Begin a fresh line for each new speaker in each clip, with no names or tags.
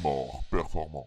Simard Performance.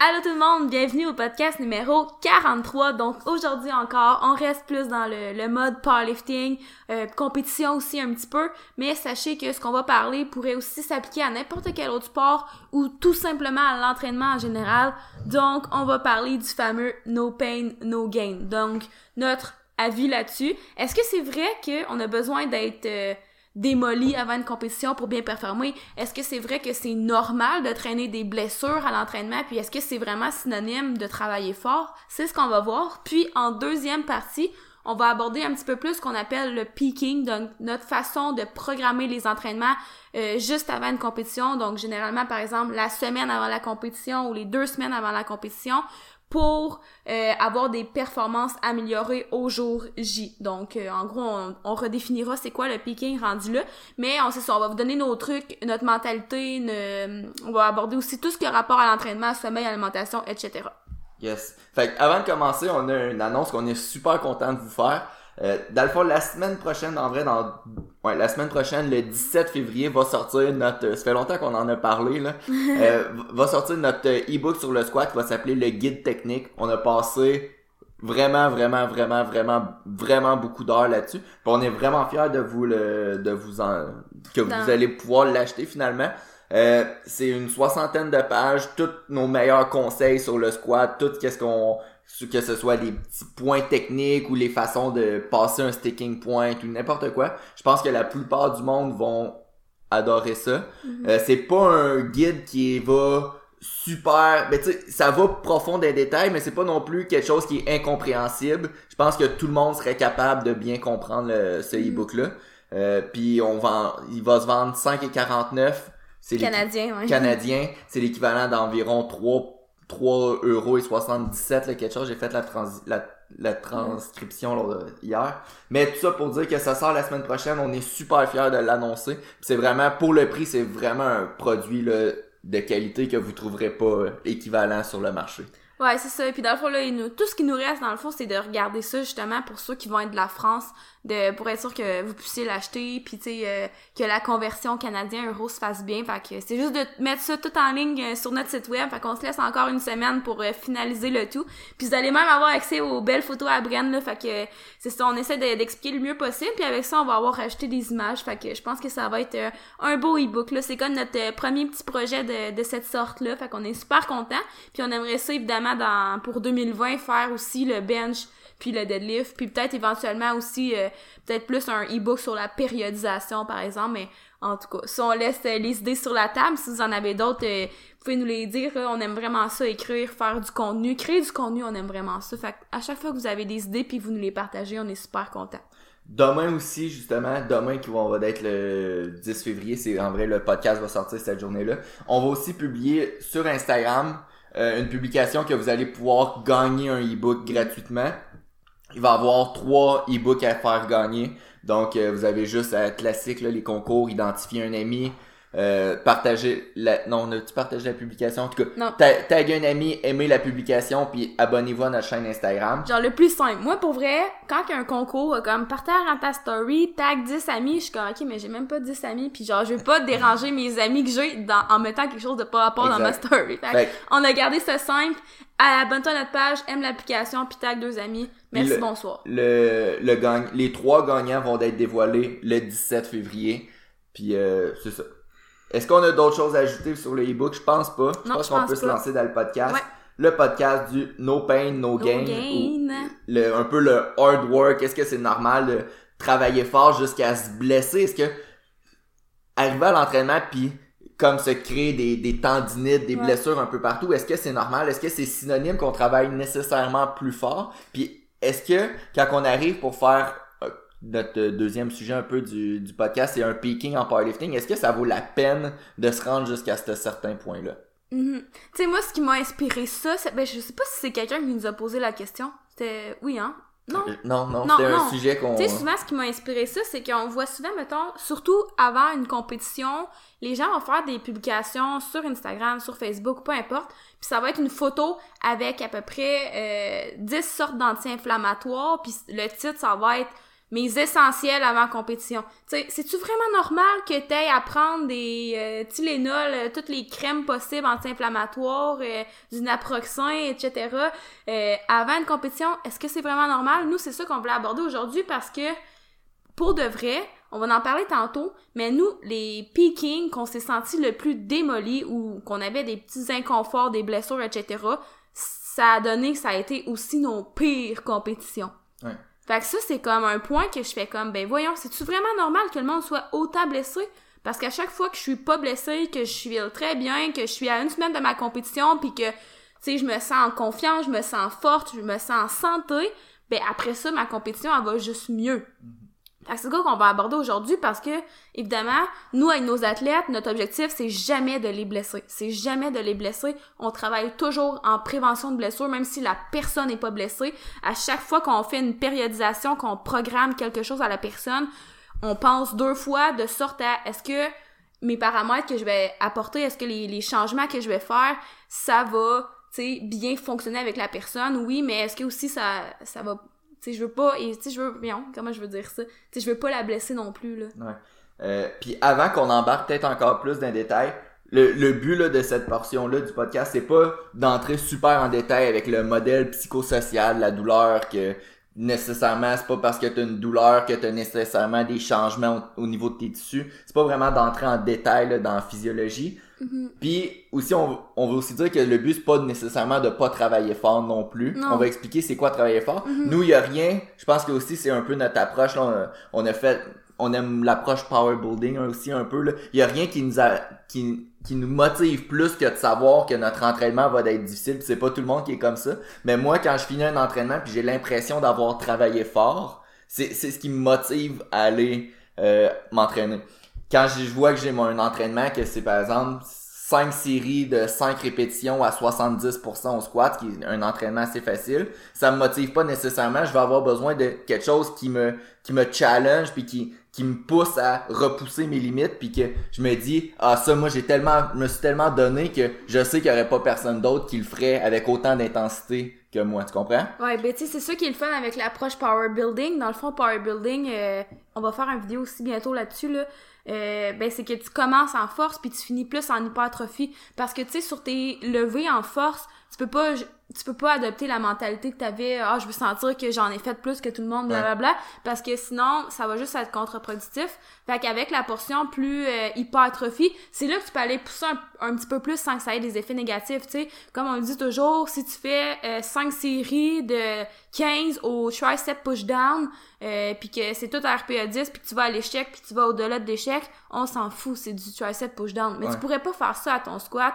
Allô tout le monde, bienvenue au podcast numéro 43. Donc aujourd'hui encore, on reste plus dans le, le mode powerlifting, euh, compétition aussi un petit peu, mais sachez que ce qu'on va parler pourrait aussi s'appliquer à n'importe quel autre sport ou tout simplement à l'entraînement en général. Donc on va parler du fameux no pain, no gain. Donc notre avis là-dessus. Est-ce que c'est vrai qu'on a besoin d'être... euh, démoli avant une compétition pour bien performer. Est-ce que c'est vrai que c'est normal de traîner des blessures à l'entraînement? Puis est-ce que c'est vraiment synonyme de travailler fort? C'est ce qu'on va voir. Puis en deuxième partie, on va aborder un petit peu plus ce qu'on appelle le peaking, donc notre façon de programmer les entraînements euh, juste avant une compétition. Donc généralement, par exemple, la semaine avant la compétition ou les deux semaines avant la compétition pour euh, avoir des performances améliorées au jour J. Donc, euh, en gros, on, on redéfinira c'est quoi le peaking rendu là. Mais on sait ça, on va vous donner nos trucs, notre mentalité, on va aborder aussi tout ce qui a rapport à l'entraînement, sommeil, alimentation, etc.
Yes. Fait que avant de commencer, on a une annonce qu'on est super content de vous faire. Euh, dans le fond, la semaine prochaine, en vrai, dans ouais, la semaine prochaine, le 17 février, va sortir notre. Ça fait longtemps qu'on en a parlé là. Euh, va sortir notre e-book sur le squat qui va s'appeler le guide technique. On a passé vraiment, vraiment, vraiment, vraiment, vraiment beaucoup d'heures là-dessus. Puis on est vraiment fiers de vous le, de vous en, que vous allez pouvoir l'acheter finalement. Euh, c'est une soixantaine de pages, tous nos meilleurs conseils sur le squat, tout qu'est-ce qu'on que ce soit des petits points techniques ou les façons de passer un sticking point ou n'importe quoi. Je pense que la plupart du monde vont adorer ça. Euh, c'est pas un guide qui va super, mais tu sais, ça va profond des détails, mais c'est pas non plus quelque chose qui est incompréhensible. Je pense que tout le monde serait capable de bien comprendre le- ce e-book là. Euh, puis on vend, il va se vendre 5,49. C'est
Canadien, ouais.
canadien, c'est l'équivalent d'environ 3 3 euros et 77 là, quelque chose. J'ai fait la, transi- la, la transcription hier. Mais tout ça pour dire que ça sort la semaine prochaine. On est super fiers de l'annoncer. C'est vraiment, pour le prix, c'est vraiment un produit là, de qualité que vous trouverez pas euh, équivalent sur le marché.
Ouais, c'est ça. Puis dans le fond, là, nous- tout ce qui nous reste, dans le fond, c'est de regarder ça, justement, pour ceux qui vont être de la France, de pour être sûr que vous puissiez l'acheter, puis tu sais, euh, que la conversion canadien-euro se fasse bien. Fait que c'est juste de mettre ça tout en ligne euh, sur notre site web. Fait qu'on se laisse encore une semaine pour euh, finaliser le tout. Puis vous allez même avoir accès aux belles photos à Bren, là. Fait que c'est ça, on essaie de- d'expliquer le mieux possible. Puis avec ça, on va avoir rajouté des images. Fait que je pense que ça va être euh, un beau e-book, là. C'est comme notre premier petit projet de, de cette sorte-là. Fait qu'on est super content. Puis on aimerait ça, évidemment, dans, pour 2020, faire aussi le bench puis le deadlift, puis peut-être éventuellement aussi euh, peut-être plus un e-book sur la périodisation par exemple, mais en tout cas, si on laisse euh, les idées sur la table, si vous en avez d'autres, euh, vous pouvez nous les dire, on aime vraiment ça, écrire, faire du contenu, créer du contenu, on aime vraiment ça. Fait à chaque fois que vous avez des idées puis vous nous les partagez, on est super content.
Demain aussi, justement, demain qui va, va être le 10 février, c'est en vrai le podcast va sortir cette journée-là. On va aussi publier sur Instagram euh, une publication que vous allez pouvoir gagner un e-book gratuitement. Il va avoir trois e-books à faire gagner. Donc euh, vous avez juste à classique là, les concours, identifier un ami, euh, partager la. Non, on a-tu partagé la publication? En tout cas,
Non.
ta- taguer un ami, aimer la publication, puis abonnez-vous à notre chaîne Instagram.
Genre le plus simple. Moi, pour vrai, quand il y a un concours, euh, comme partage dans ta story, tag 10 amis, je suis comme, ok, mais j'ai même pas 10 amis, puis genre, je veux pas déranger mes amis que j'ai dans, en mettant quelque chose de pas rapport dans ma
Exact.
story. Fait on a gardé ça simple. Abonne-toi à notre page, aime l'application, puis tag deux amis. Merci,
Le-
bonsoir.
le, le gagne, les trois gagnants vont être dévoilés le 17 février. Puis euh, c'est ça. Est-ce qu'on a d'autres choses à ajouter sur le e-book? Je pense pas. Je
Non,
pense qu'on peut se lancer dans le podcast.
Ouais.
Le podcast du No Pain, No,
No
Gain.
gain.
ou le, un peu le hard work. Est-ce que c'est normal de travailler fort jusqu'à se blesser? Est-ce que arriver à l'entraînement puis comme se créer des, des tendinites, des
Ouais.
blessures un peu partout, est-ce que c'est normal? Est-ce que c'est synonyme qu'on travaille nécessairement plus fort? Puis est-ce que quand on arrive pour faire notre euh, deuxième sujet un peu du, du podcast, c'est un peaking en powerlifting, est-ce que ça vaut la peine de se rendre jusqu'à ce certain point-là?
Mhm. Tu sais, moi, ce qui m'a inspiré ça, c'est, ben, je sais pas si c'est quelqu'un qui nous a posé la question. C'était, oui, hein? Non?
Euh, Non, non,
Non,
c'était un sujet qu'on...
Tu sais, souvent, ce qui m'a inspiré ça, c'est qu'on voit souvent, mettons, surtout avant une compétition, les gens vont faire des publications sur Instagram, sur Facebook, peu importe, puis ça va être une photo avec à peu près euh, 10 sortes d'anti-inflammatoires, puis le titre, ça va être mes essentiels avant compétition. Tu sais, c'est-tu vraiment normal que t'aies à prendre des euh, Tylenol, euh, toutes les crèmes possibles anti-inflammatoires, euh, du naproxen, etc. euh, avant une compétition? Est-ce que c'est vraiment normal? Nous, c'est ça qu'on voulait aborder aujourd'hui parce que, pour de vrai, on va en parler tantôt, mais nous, les peakings qu'on s'est senti le plus démolis ou qu'on avait des petits inconforts, des blessures, etc., ça a donné que ça a été aussi nos pires compétitions.
Ouais.
Fait que ça, c'est comme un point que je fais comme, ben voyons, c'est-tu vraiment normal que le monde soit autant blessé? Parce qu'à chaque fois que je suis pas blessée, que je suis très bien, que je suis à une semaine de ma compétition, puis que, tu je me sens en je me sens forte, je me sens en santé, ben après ça, ma compétition, elle va juste mieux. Que c'est ça qu'on va aborder aujourd'hui? Parce que, évidemment, nous, avec nos athlètes, notre objectif, c'est jamais de les blesser. C'est jamais de les blesser. On travaille toujours en prévention de blessures, même si la personne n'est pas blessée. À chaque fois qu'on fait une périodisation, qu'on programme quelque chose à la personne, on pense deux fois de sorte à est-ce que mes paramètres que je vais apporter, est-ce que les, les changements que je vais faire, ça va, tu sais, bien fonctionner avec la personne, oui, mais est-ce que aussi ça, ça va tu sais, je veux pas, et tu sais, je veux, voyons, comment je veux dire ça? Tu sais, je veux pas la blesser non plus, là.
Ouais. Euh, puis avant qu'on embarque peut-être encore plus dans les détails, le, le but là, de cette portion-là du podcast, c'est pas d'entrer super en détail avec le modèle psychosocial, la douleur, que nécessairement, c'est pas parce que t'as une douleur que t'as nécessairement des changements au, au niveau de tes tissus. C'est pas vraiment d'entrer en détail là, dans la physiologie.
Mhm.
Puis aussi, on, on veut aussi dire que le but, c'est pas nécessairement de pas travailler fort non plus.
Non.
On va expliquer c'est quoi travailler fort.
Mhm.
Nous, il y a rien. Je pense que aussi, c'est un peu notre approche. Là, on, a, on a fait... On aime l'approche power building aussi un peu. Là. Il y a rien qui nous a, qui, qui nous motive plus que de savoir que notre entraînement va être difficile. C'est pas tout le monde qui est comme ça. Mais moi, quand je finis un entraînement puis j'ai l'impression d'avoir travaillé fort, c'est ce qui me motive à aller euh, m'entraîner. Quand je je vois que j'ai mon entraînement, que c'est par exemple 5 séries de 5 répétitions à 70% au squat, qui est un entraînement assez facile, ça me motive pas nécessairement. Je vais avoir besoin de quelque chose qui me qui me challenge puis qui qui me pousse à repousser mes limites puis que je me dis ah ça moi j'ai tellement je me suis tellement donné que je sais qu'il y aurait pas personne d'autre qui le ferait avec autant d'intensité que moi tu comprends?
Ouais, ben tu sais, c'est ça qui est le fun avec l'approche power building. Dans le fond, power building, euh, on va faire une vidéo aussi bientôt là-dessus, là. Euh, ben c'est que tu commences en force puis tu finis plus en hypertrophie parce que tu sais sur tes levées en force tu peux pas tu peux pas adopter la mentalité que t'avais ah je veux sentir que j'en ai fait plus que tout le monde blablabla parce que sinon ça va juste être contre-productif. Fait qu'avec la portion plus euh, hypertrophie c'est là que tu peux aller pousser un, un petit peu plus sans que ça ait des effets négatifs tu sais. Comme on le dit toujours si tu fais euh, 5 séries de 15 au tricep push down euh, puis que c'est tout à RPA 10 puis que tu vas à l'échec puis tu vas au-delà de l'échec on s'en fout c'est du tricep push down. Mais
Ouais.
tu pourrais pas faire ça à ton squat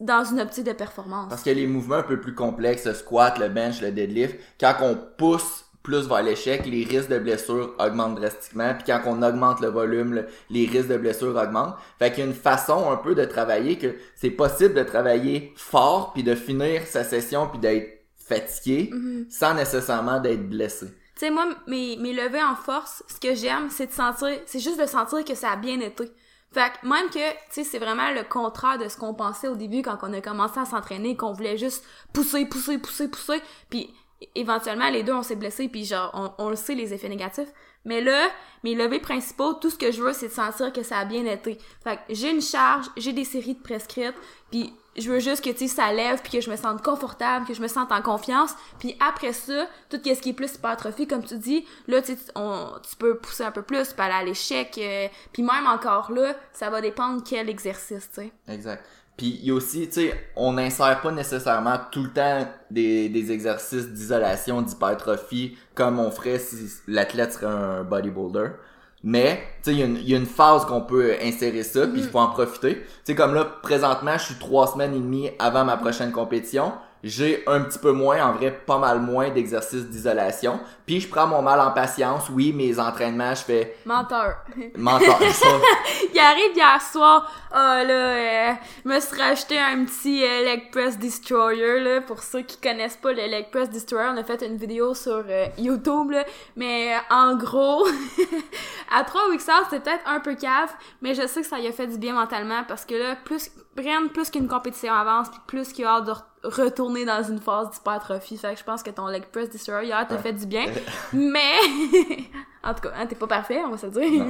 dans une optique de performance
parce que les mouvements un peu plus complexes le squat le bench le deadlift quand on pousse plus vers l'échec, les risques de blessure augmentent drastiquement. Puis quand on augmente le volume, le- les risques de blessure augmentent. Fait qu'il y a une façon un peu de travailler que c'est possible de travailler fort puis de finir sa session puis d'être fatigué
Mhm.
sans nécessairement d'être blessé.
Tu sais, moi, mes, mes levées en force, ce que j'aime, c'est de sentir, c'est juste de sentir que ça a bien été. Fait que même que, tu sais, c'est vraiment le contraire de ce qu'on pensait au début quand on a commencé à s'entraîner, qu'on voulait juste pousser, pousser, pousser, pousser, puis éventuellement, les deux, on s'est blessés, puis genre, on, on le sait, les effets négatifs. Mais là, mes levées principaux, tout ce que je veux, c'est de sentir que ça a bien été. Fait que j'ai une charge, j'ai des séries de prescrites, puis je veux juste que, tu ça lève, puis que je me sente confortable, que je me sente en confiance. Puis après ça, tout ce qui est plus hypertrophie, comme tu dis, là, tu on- tu peux pousser un peu plus, peux aller à l'échec. euh, puis même encore là, ça va dépendre quel exercice, tu sais.
Exact. Puis il y a aussi, tu sais, on n'insère pas nécessairement tout le temps des, des exercices d'isolation, d'hypertrophie, comme on ferait si l'athlète serait un bodybuilder. Mais, tu sais, il y a une- il y, a une phase qu'on peut insérer ça, puis il faut en profiter. Tu sais, comme là, présentement, je suis trois semaines et demie avant ma prochaine compétition. J'ai un petit peu moins, en vrai, pas mal moins d'exercices d'isolation. Puis je prends mon mal en patience. Oui, mes entraînements, je fais
Menteur.
mental. ça,
il arrive hier soir, ah là, euh, me suis racheté un petit euh, leg press destroyer là. Pour ceux qui connaissent pas le leg press destroyer, on a fait une vidéo sur euh, YouTube là. Mais euh, en gros, à 3 weeks out, c'était peut-être un peu cave, mais je sais que ça lui a fait du bien mentalement parce que là, plus Brian, plus qu'une compétition avance, puis plus qu'il a hâte de retourner dans une phase d'hypertrophie. Fait que je pense que ton leg press destroyer hier t'a
Ouais.
fait du bien. mais En tout cas, hein, t'es pas parfait, on va se dire.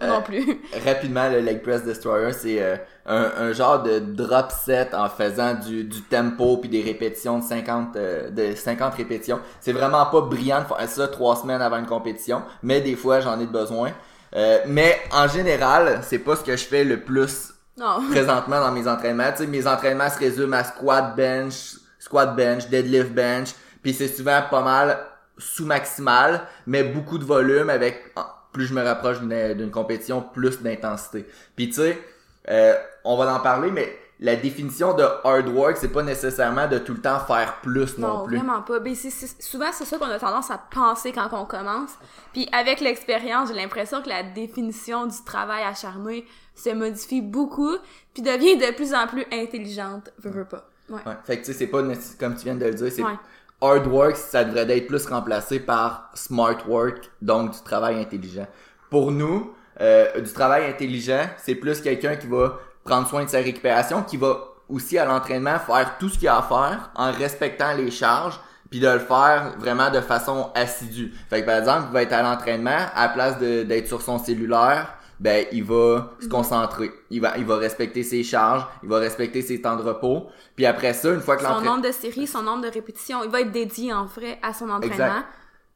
Non,
Euh,
plus.
Rapidement, le leg press destroyer, c'est euh, un, un genre de drop set en faisant du, du tempo puis des répétitions de 50 euh, de 50 répétitions. C'est vraiment pas brillant de faire ça trois semaines avant une compétition, mais des fois j'en ai besoin. Euh, mais en général, c'est pas ce que je fais le plus
Non.
présentement dans mes entraînements. Tu sais, mes entraînements se résument à squat bench, squat bench, deadlift bench, puis c'est souvent pas mal sous maximal, mais beaucoup de volume avec plus je me rapproche d'une compétition, plus d'intensité. Puis tu sais, euh, on va en parler, mais la définition de hard work, c'est pas nécessairement de tout le temps faire plus non,
Non,
plus.
vraiment pas. Ben, c'est- c'est- souvent, c'est ça qu'on a tendance à penser quand on commence. Puis avec l'expérience, j'ai l'impression que la définition du travail acharné se modifie beaucoup, puis devient de plus en plus intelligente. Veux, veux pas. Ouais.
Ouais. Fait que tu sais, c'est pas comme tu viens de le dire, c'est
Ouais.
hard work, ça devrait être plus remplacé par smart work, donc du travail intelligent. Pour nous, euh, du travail intelligent, c'est plus quelqu'un qui va prendre soin de sa récupération, qui va aussi à l'entraînement faire tout ce qu'il y a à faire en respectant les charges, puis de le faire vraiment de façon assidue. Fait que par exemple, il va être à l'entraînement, à la place d'être sur son cellulaire, ben il va se concentrer. Il va, il va respecter ses charges, il va respecter ses temps de repos. Puis après ça, une fois que
Son nombre de séries, son nombre de répétitions, il va être dédié en vrai à son entraînement.
Exact.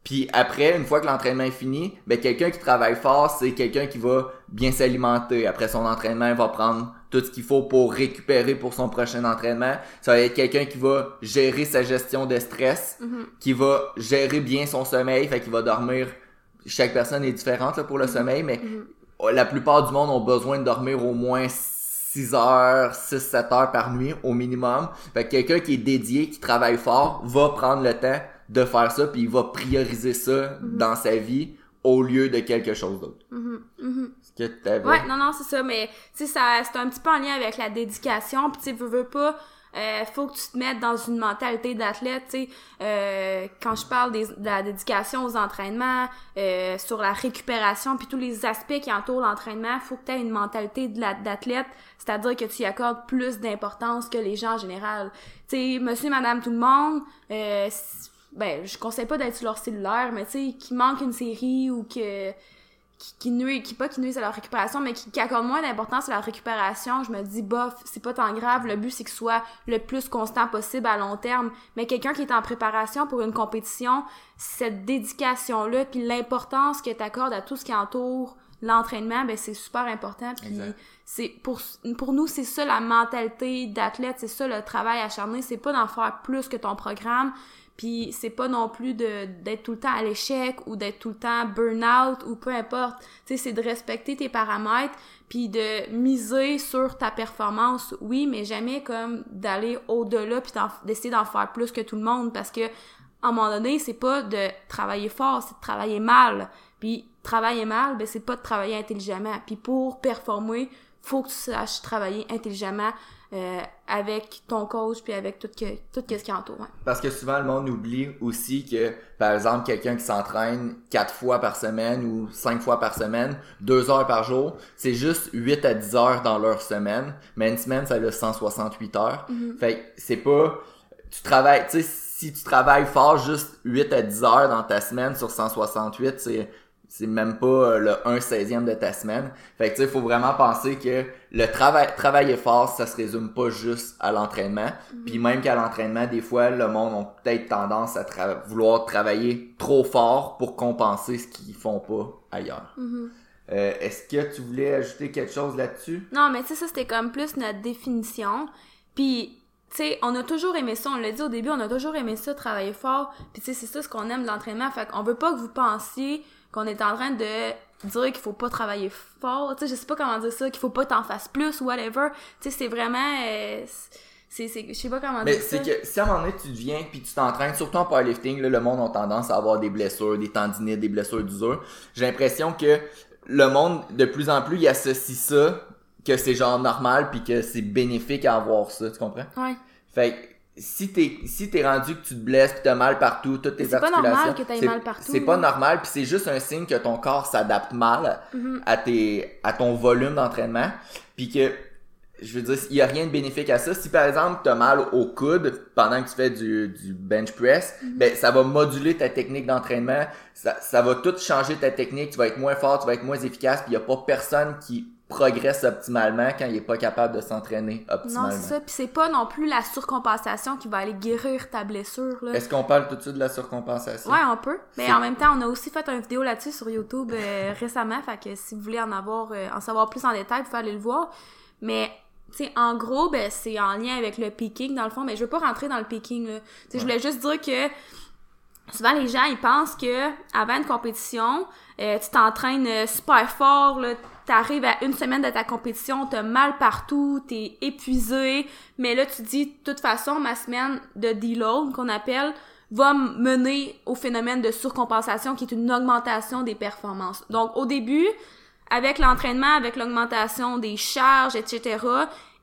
Puis après, une fois que l'entraînement est fini, ben quelqu'un qui travaille fort, c'est quelqu'un qui va bien s'alimenter. Après son entraînement, il va prendre tout ce qu'il faut pour récupérer pour son prochain entraînement. Ça va être quelqu'un qui va gérer sa gestion de stress,
Mhm.
qui va gérer bien son sommeil, fait qu'il va dormir. Chaque personne est différente là, pour le sommeil, mais
Mhm.
La plupart du monde ont besoin de dormir au moins 6 heures, 6-7 heures par nuit au minimum. Fait que quelqu'un qui est dédié, qui travaille fort, va prendre le temps de faire ça, puis il va prioriser ça dans sa vie au lieu de quelque chose d'autre.
Mhm, mhm.
Est-ce que t'avais...
Ouais, non, non, c'est ça, mais tu sais, ça, c'est un petit peu en lien avec la dédication, puis tu sais, veux, veux pas, euh, faut que tu te mettes dans une mentalité d'athlète, tu sais, euh, quand je parle des, de la dédication aux entraînements, euh, sur la récupération, puis tous les aspects qui entourent l'entraînement, faut que tu aies une mentalité d'athlète, c'est-à-dire que tu y accordes plus d'importance que les gens en général. Tu sais, monsieur, madame, tout le monde, euh, ben, je conseille pas d'être sur leur cellulaire, mais tu sais, qu'il manque une série ou que qui, qui nuit, qui pas qui nuisent à leur récupération, mais qui, qui accordent moins d'importance à leur récupération, je me dis, bof, c'est pas tant grave. Le but, c'est que ce soit le plus constant possible à long terme. Mais quelqu'un qui est en préparation pour une compétition, cette dédication-là, puis l'importance que tu accordes à tout ce qui entoure l'entraînement, ben c'est super important. Puis c'est pour pour nous, c'est ça la mentalité d'athlète, c'est ça le travail acharné, c'est pas d'en faire plus que ton programme. Puis c'est pas non plus de d'être tout le temps à l'échec ou d'être tout le temps burn-out ou peu importe. Tu sais, c'est de respecter tes paramètres puis de miser sur ta performance, oui, mais jamais comme d'aller au-delà puis d'essayer d'en faire plus que tout le monde parce que à un moment donné, c'est pas de travailler fort, c'est de travailler mal. Puis travailler mal, ben c'est pas de travailler intelligemment. Puis pour performer, faut que tu saches travailler intelligemment euh, avec ton coach puis avec tout que tout ce qui entoure. ouais.
Parce que souvent, le monde oublie aussi que, par exemple, quelqu'un qui s'entraîne quatre fois par semaine ou cinq fois par semaine, deux heures par jour, c'est juste 8 à 10 heures dans leur semaine. Mais une semaine, ça a 168 heures. Fait que c'est pas... Tu travailles... Tu sais, si tu travailles fort juste 8 à 10 heures dans ta semaine sur 168, c'est... C'est même pas euh, le 1 16e de ta semaine. Fait que tu sais, faut vraiment penser que le travail, travailler fort, ça se résume pas juste à l'entraînement. Puis même qu'à l'entraînement, des fois, le monde a peut-être tendance à tra- vouloir travailler trop fort pour compenser ce qu'ils font pas ailleurs. Euh, Est-ce que tu voulais ajouter quelque chose là-dessus?
Non, mais tu sais, ça, c'était comme plus notre définition. Puis, tu sais, on a toujours aimé ça. On l'a dit au début, on a toujours aimé ça, travailler fort. Puis, tu sais, c'est ça ce qu'on aime de l'entraînement. Fait qu'on veut pas que vous pensiez qu'on est en train de dire qu'il faut pas travailler fort. Tu sais, je sais pas comment dire ça, qu'il faut pas t'en fasses plus whatever. Tu sais, c'est vraiment... euh, c'est, c'est, je sais pas comment
Mais
dire ça.
c'est que si à un moment donné tu viens puis tu t'entraînes, surtout en powerlifting, là, le monde a tendance à avoir des blessures, des tendinites, des blessures d'usure. J'ai l'impression que le monde, de plus en plus, il associe ça, que c'est genre normal puis que c'est bénéfique à avoir ça, tu comprends?
Ouais.
Fait que si t'es si t'es rendu que tu te blesses, que t'as mal partout, toutes tes
C'est pas
articulations,
normal que t'aies
c'est-
mal partout,
C'est pas normal, puis c'est juste un signe que ton corps s'adapte mal
Mhm.
à tes à ton volume d'entraînement, puis que je veux dire, il y a rien de bénéfique à ça. Si par exemple, tu as mal au coude pendant que tu fais du, du bench press,
Mhm.
ben ça va moduler ta technique d'entraînement, ça, ça va tout changer ta technique, tu vas être moins fort, tu vas être moins efficace, puis il y a pas personne qui progresse optimalement quand il est pas capable de s'entraîner
Non,
optimalement.
c'est ça. Puis c'est pas non plus la surcompensation qui va aller guérir ta blessure, là.
Est-ce qu'on parle tout de suite de la surcompensation?
Ouais, on peut. Mais en même temps, on a aussi fait une vidéo là-dessus sur YouTube euh, récemment. Fait que si vous voulez en avoir, euh, en savoir plus en détail, vous pouvez aller le voir. Mais, tu sais, en gros, ben, c'est en lien avec le peaking, dans le fond. Mais je veux pas rentrer dans le peaking, là. Tu sais, je voulais juste dire que souvent les gens, ils pensent que avant une compétition, euh, tu t'entraînes euh, super fort, là. T'arrives à une semaine de ta compétition, t'as mal partout, t'es épuisé, mais là tu dis, de toute façon, ma semaine de deload, qu'on appelle, va mener au phénomène de surcompensation qui est une augmentation des performances. Donc au début, avec l'entraînement, avec l'augmentation des charges, etc.,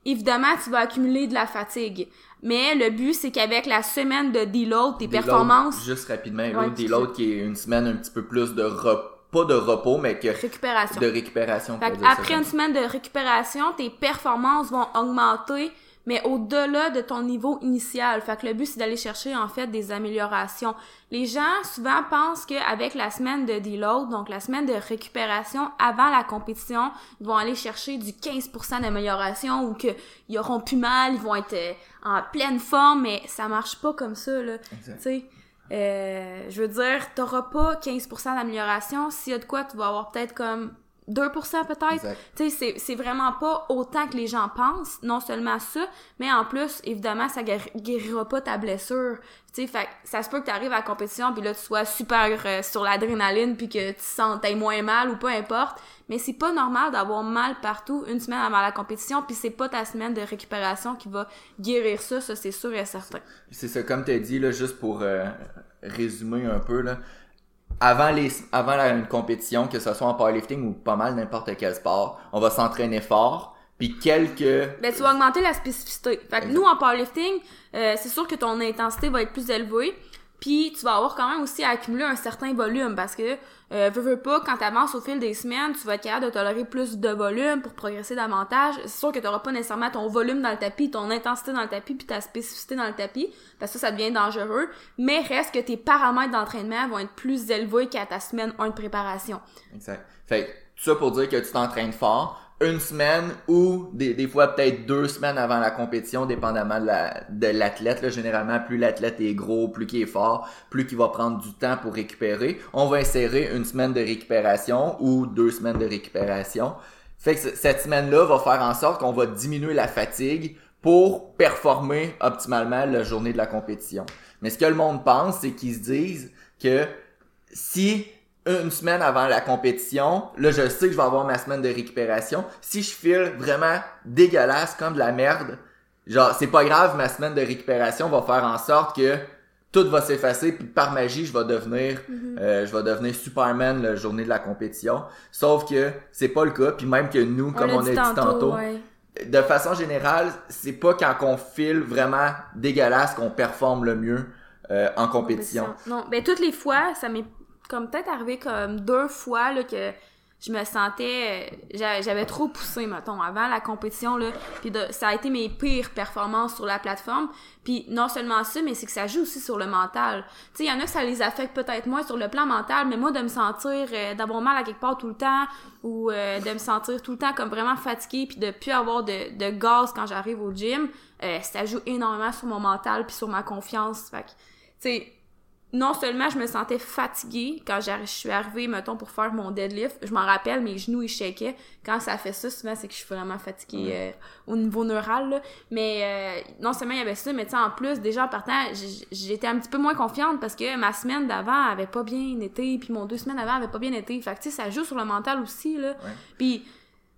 évidemment, tu vas accumuler de la fatigue. Mais le but, c'est qu'avec la semaine de deload, tes
Deload,
performances,
Juste rapidement,
Ouais,
deload qui est une semaine un petit peu plus de repos, pas de repos, mais que
récupération.
de récupération.
Fait après une semaine de récupération, tes performances vont augmenter, mais au-delà de ton niveau initial. Fait que le but, c'est d'aller chercher, en fait, des améliorations. Les gens, souvent, pensent qu'avec la semaine de deload, donc la semaine de récupération avant la compétition, ils vont aller chercher du 15% d'amélioration ou qu'ils auront plus mal, ils vont être euh, en pleine forme, mais ça marche pas comme ça, là. Tu sais, euh, je veux dire, t'auras pas 15% d'amélioration. S'il y a de quoi, tu vas avoir peut-être comme 2% peut-être. Tu sais, c'est- vraiment pas autant que les gens pensent. Non seulement ça, mais en plus, évidemment, ça guéri- guérira pas ta blessure. Tu sais, fait que ça se peut que t'arrives à la compétition puis là, tu sois super euh, sur l'adrénaline puis que tu sens t'aies moins mal ou peu importe. Mais c'est pas normal d'avoir mal partout une semaine avant la compétition puis c'est pas ta semaine de récupération qui va guérir ça, ça c'est sûr et certain.
C'est ça, comme tu as dit, là, juste pour euh, résumer un peu, là, avant, les, avant la, une compétition, que ce soit en powerlifting ou pas mal n'importe quel sport, on va s'entraîner fort, puis quelques...
Ben, tu vas augmenter la spécificité. Fait que nous, en powerlifting, euh, c'est sûr que ton intensité va être plus élevée. Puis tu vas avoir quand même aussi à accumuler un certain volume parce que euh, veux, veux pas, quand tu avances au fil des semaines, tu vas être capable de tolérer plus de volume pour progresser davantage. C'est sûr que tu pas nécessairement ton volume dans le tapis, ton intensité dans le tapis, puis ta spécificité dans le tapis, parce que ça, ça devient dangereux. Mais reste que tes paramètres d'entraînement vont être plus élevés qu'à ta semaine 1 de préparation.
Exact. Fait tout ça pour dire que tu t'entraînes fort, une semaine ou des, fois peut-être deux semaines avant la compétition, dépendamment de la- de l'athlète. Généralement, plus l'athlète est gros, plus qu'il est fort, plus qu'il va prendre du temps pour récupérer. On va insérer une semaine de récupération ou deux semaines de récupération. Fait que cette semaine-là va faire en sorte qu'on va diminuer la fatigue pour performer optimalement la journée de la compétition. Mais ce que le monde pense, c'est qu'ils se disent que si une semaine avant la compétition, là je sais que je vais avoir ma semaine de récupération. Si je file vraiment dégueulasse comme de la merde, genre c'est pas grave, ma semaine de récupération va faire en sorte que tout va s'effacer puis par magie je vais devenir euh, je vais devenir Superman la journée de la compétition. Sauf que c'est pas le cas puis même que nous comme on a dit tantôt,
ouais.
de façon générale, c'est pas quand on file vraiment dégueulasse qu'on performe le mieux euh, en compétition.
Non, ben toutes les fois, ça m'est comme peut-être arrivé comme deux fois là que je me sentais j'a- j'avais trop poussé mettons avant la compétition là. Puis de- ça a été mes pires performances sur la plateforme. Puis non seulement ça mais c'est que ça joue aussi sur le mental. Tu sais il y en a que ça les affecte peut-être moins sur le plan mental mais moi de me sentir euh, d'avoir mal à quelque part tout le temps ou euh, de me sentir tout le temps comme vraiment fatiguée puis de plus avoir de, de gaz quand j'arrive au gym euh, ça joue énormément sur mon mental puis sur ma confiance. Fait que tu sais non seulement je me sentais fatiguée quand je suis arrivée, mettons, pour faire mon deadlift, je m'en rappelle, mes genoux, ils shakaient. Quand ça fait ça, souvent, c'est que je suis vraiment fatiguée euh, au niveau neural, là. Mais euh, non seulement il y avait ça, mais tu sais, en plus, déjà, en partant, j'étais un petit peu moins confiante parce que ma semaine d'avant avait pas bien été, puis mon deux semaines avant avait pas bien été. Fait que, tu sais, ça joue sur le mental aussi, là.
Ouais.
Puis,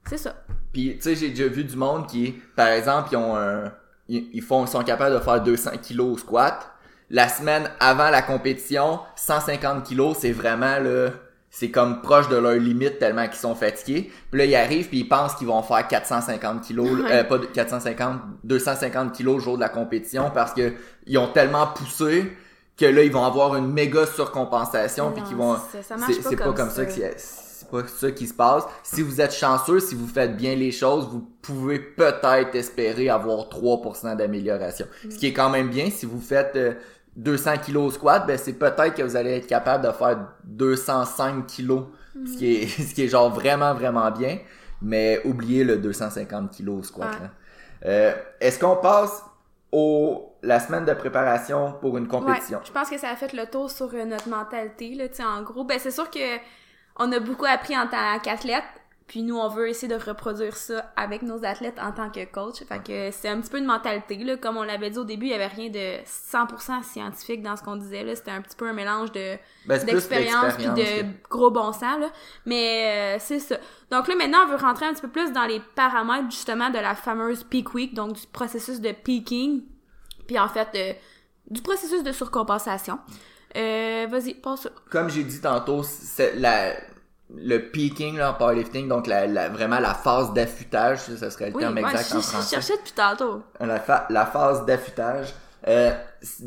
c'est ça.
Puis, tu sais, j'ai déjà vu du monde qui, par exemple, ils ont un, ils font, ils sont capables de faire 200 kilos au squat. La semaine avant la compétition, 150 kilos, c'est vraiment, là, c'est comme proche de leur limite tellement qu'ils sont fatigués. Puis là, ils arrivent puis ils pensent qu'ils vont faire 450 kilos,
Ouais.
euh, pas de- 450, 250 kilos le jour de la compétition parce que ils ont tellement poussé que là, ils vont avoir une méga surcompensation, puis
Non,
qu'ils vont...
c'est pas comme
ça,
ça.
que c'est pas ça qui se passe. Si vous êtes chanceux, si vous faites bien les choses, vous pouvez peut-être espérer avoir 3% d'amélioration. Ce qui est quand même bien. Si vous faites euh, 200 kilos au squat, ben c'est peut-être que vous allez être capable de faire 205 kilos, ce qui est ce qui est genre vraiment vraiment bien. Mais oubliez le 250 kilos au squat.
Ouais.
là. Euh, Est-ce qu'on passe au la semaine de préparation pour une compétition?
Ouais, je pense que ça a fait le tour sur euh, notre mentalité, là, en gros. Ben, c'est sûr que on a beaucoup appris en tant qu'athlète, puis nous, on veut essayer de reproduire ça avec nos athlètes en tant que coach. Fait que c'est un petit peu une mentalité, là. Comme on l'avait dit au début, il y avait rien de 100% scientifique dans ce qu'on disait, là. C'était un petit peu un mélange de
Ben,
d'expérience puis de gros bon sens là mais euh, c'est ça donc là maintenant on veut rentrer un petit peu plus dans les paramètres justement de la fameuse peak week donc du processus de peaking puis en fait euh, du processus de surcompensation euh, vas-y passe
comme j'ai dit tantôt, c'est la le peaking là, en powerlifting, donc la, la- vraiment la phase d'affûtage, ça serait le
oui
terme
ouais,
exact
je,
en
je
français.
cherchais depuis tantôt
La, fa- la phase d'affûtage, euh,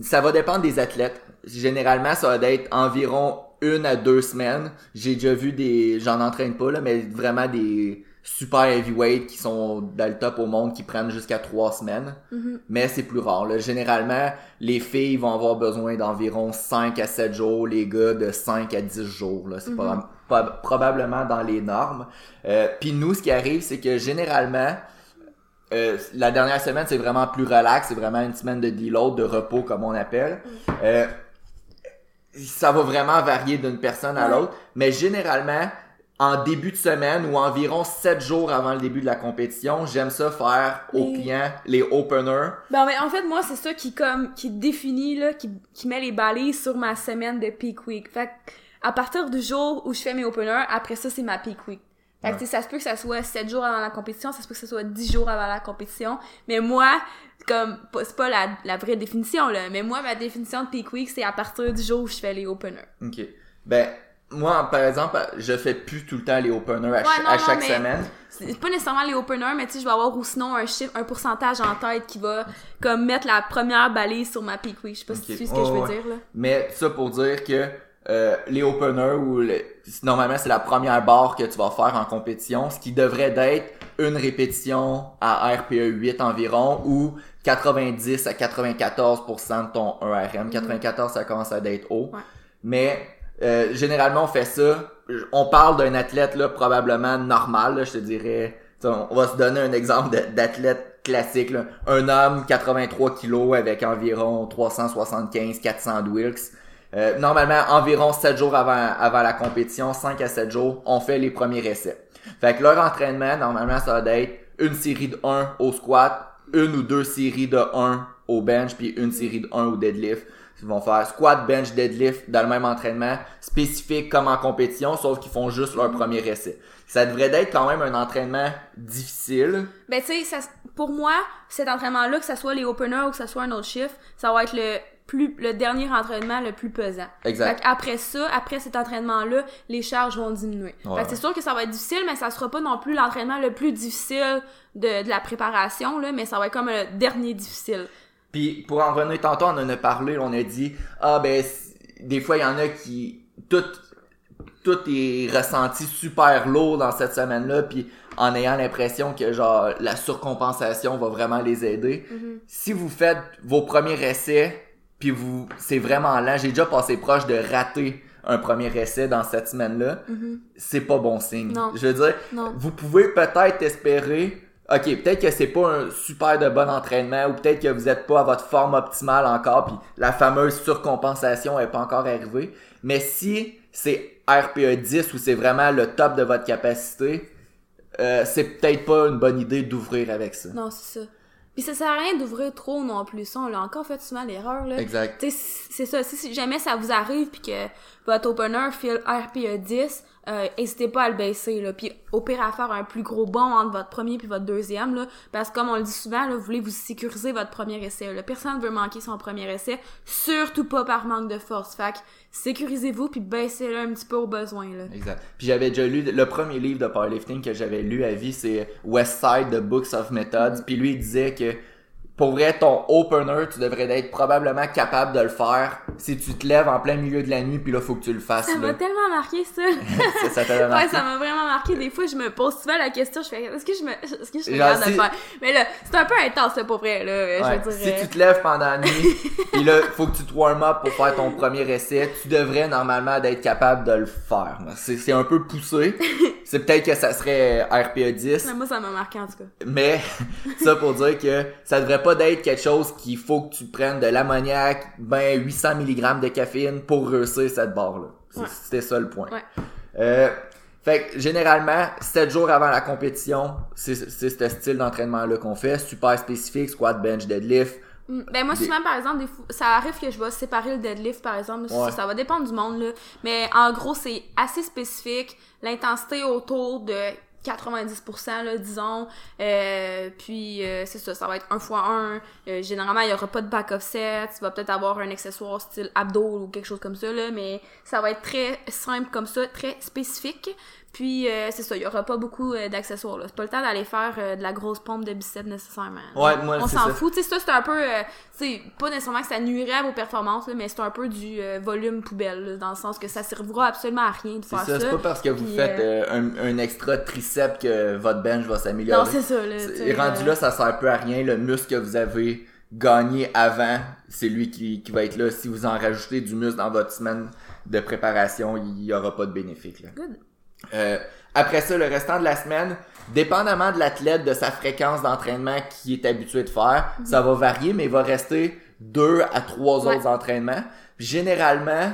ça va dépendre des athlètes. Généralement, ça va être environ une à deux semaines. J'ai déjà vu des, j'en entraîne pas là, mais vraiment des super heavyweight qui sont dans le top au monde qui prennent jusqu'à trois semaines.
Mhm.
Mais c'est plus rare. Là. Généralement, les filles vont avoir besoin d'environ 5 à 7 jours, les gars de 5 à 10 jours. Là. C'est pas- pas- probablement dans les normes. Euh, Puis nous, ce qui arrive, c'est que généralement, euh, la dernière semaine, c'est vraiment plus relax. C'est vraiment une semaine de deload, de repos, comme on appelle. Euh, ça va vraiment varier d'une personne à l'autre. Mais généralement, en début de semaine ou environ 7 jours avant le début de la compétition, j'aime ça faire aux clients les openers.
Ben, mais en fait, moi, c'est ça qui, comme, qui définit, là, qui, qui met les balises sur ma semaine de peak week. Fait que, à partir du jour où je fais mes openers, après ça, c'est ma peak week. Fait que,
Ouais.
ça se peut que ça soit 7 jours avant la compétition, ça se peut que ça soit 10 jours avant la compétition. Mais moi, comme, c'est pas la, la vraie définition, là. Mais moi, ma définition de peak week, c'est à partir du jour où je fais les openers.
Ok. Ben, moi, par exemple, je fais plus tout le temps les openers à,
Ouais,
ch-
non,
à
non,
chaque semaine.
C'est pas nécessairement les openers, mais tu sais, je vais avoir ou sinon un chiffre, un pourcentage en tête qui va, comme, mettre la première balise sur ma week. Je sais pas si tu sais ce que je veux
ouais.
dire, là.
Mais ça pour dire que euh, les openers ou le- normalement c'est la première barre que tu vas faire en compétition, ce qui devrait d'être une répétition à RPE 8 environ ou 90 à 94% de ton 1RM. 94 ça commence à être haut.
Ouais.
Mais euh, généralement on fait ça. On parle d'un athlète là probablement normal, là, je te dirais. On va se donner un exemple d'athlète classique. là. Un homme 83 kilos avec environ 375-400 de Wilks. Euh, normalement, environ 7 jours avant, avant la compétition, 5 à 7 jours, on fait les premiers essais. Fait que leur entraînement, normalement, ça va être une série de 1 au squat, une ou deux séries de 1 au bench, puis une série de 1 au deadlift. Ils vont faire squat, bench, deadlift dans le même entraînement, spécifique comme en compétition, sauf qu'ils font juste leur premier essai. Ça devrait être quand même un entraînement difficile.
Ben, tu sais, pour moi, cet entraînement-là, que ça soit les openers ou que ça soit un autre chiffre, ça va être le plus, le dernier entraînement le plus pesant.
Exact.
Fait après ça, après cet entraînement-là, les charges vont diminuer.
Ouais,
fait que c'est sûr que ça va être difficile, mais ça sera pas non plus l'entraînement le plus difficile de, de la préparation, là, mais ça va être comme le dernier difficile.
Puis pour en revenir tantôt, on en a parlé, on a dit ah ben des fois il y en a qui tout tout est ressenti super lourd dans cette semaine-là, puis en ayant l'impression que genre la surcompensation va vraiment les aider. Si vous faites vos premiers essais, puis vous c'est vraiment lent, j'ai déjà passé proche de rater un premier essai dans cette semaine-là, c'est pas bon signe.
Non.
Je veux dire,
Non.
vous pouvez peut-être espérer OK, peut-être que c'est pas un super de bon entraînement ou peut-être que vous êtes pas à votre forme optimale encore puis la fameuse surcompensation est pas encore arrivée, mais si c'est RPE 10 ou c'est vraiment le top de votre capacité, euh, c'est peut-être pas une bonne idée d'ouvrir avec ça.
Non, c'est ça. Puis ça sert à rien d'ouvrir trop non plus. Ça, on l'a encore fait souvent l'erreur, là.
Exact.
C'est ça. Si, si jamais ça vous arrive puis que votre opener file RPE 10, euh, n'hésitez pas à le baisser, là. Puis au pire à faire un plus gros bond entre votre premier puis votre deuxième, là. Parce que comme on le dit souvent, là, vous voulez vous sécuriser votre premier essai, là. Personne veut manquer son premier essai. Surtout pas par manque de force. Que sécurisez-vous puis baissez-le un petit peu au besoin, là.
Exact. Puis j'avais déjà lu le premier livre de powerlifting que j'avais lu à vie, c'est West Side The Books of Methods. Puis lui il disait que pour vrai, ton opener, tu devrais être probablement capable de le faire si tu te lèves en plein milieu de la nuit, puis là, faut que tu le fasses.
Ça m'a tellement marqué, ça.
ça, ça t'a
Ouais,
marqué?
ça m'a vraiment marqué. Des fois, je me pose souvent la question, je fais, est-ce que je me, est-ce que je suis de le faire? Mais là, c'est un peu intense, là, pour vrai, là.
Ouais,
Je veux
Si
dire.
tu te lèves pendant la nuit, puis là, faut que tu te warm up pour faire ton premier essai, tu devrais normalement d'être capable de le faire. C'est c'est un peu poussé. C'est peut-être que ça serait RPA 10,
Mais moi, ça m'a marqué, en tout cas.
mais ça pour dire que ça devrait pas d'être quelque chose qu'il faut que tu prennes de l'ammoniac, ben 800 mg de caféine pour réussir cette barre-là.
Ouais.
C'était ça le point.
Ouais.
Euh, fait que généralement, 7 jours avant la compétition, c'est c'est ce style d'entraînement-là qu'on fait. Super spécifique, squat, bench, deadlift.
Mm, Ben moi
Des-
souvent par exemple des fois, ça arrive que je vais séparer le deadlift par exemple
Ouais.
ça, ça va dépendre du monde là. Mais en gros c'est assez spécifique. L'intensité autour de 90% là disons. Euh, puis euh, c'est ça ça va être un fois un. Euh, généralement il y aura pas de back offset. Tu vas peut-être avoir un accessoire style abdos ou quelque chose comme ça là. Mais ça va être très simple comme ça très spécifique puis euh, c'est ça il y aura pas beaucoup euh, d'accessoires c'est pas le temps d'aller faire euh, de la grosse pompe de biceps nécessairement
Ouais, moi,
on
c'est
s'en fout. Tu sais, ça, c'est un peu... euh, tu sais, pas nécessairement que ça nuirait à vos performances, là, mais c'est un peu du euh, volume poubelle, là, dans le sens que ça servira absolument à rien de
C'est
faire
ça, c'est pas parce que vous
Puis,
faites euh, un, un extra triceps que votre bench va s'améliorer.
Non, c'est ça, là.
C'est- rendu
euh,
là, ça sert peu à rien. Le muscle que vous avez gagné avant, c'est lui qui, qui va être là. Si vous en rajoutez du muscle dans votre semaine de préparation, il y aura pas de bénéfice. Là.
Good.
Euh, après ça, le restant de la semaine, dépendamment de l'athlète, de sa fréquence d'entraînement qu'il est habitué de faire, ça va varier, mais il va rester deux à trois
Mhm. Ouais.
autres entraînements. Généralement,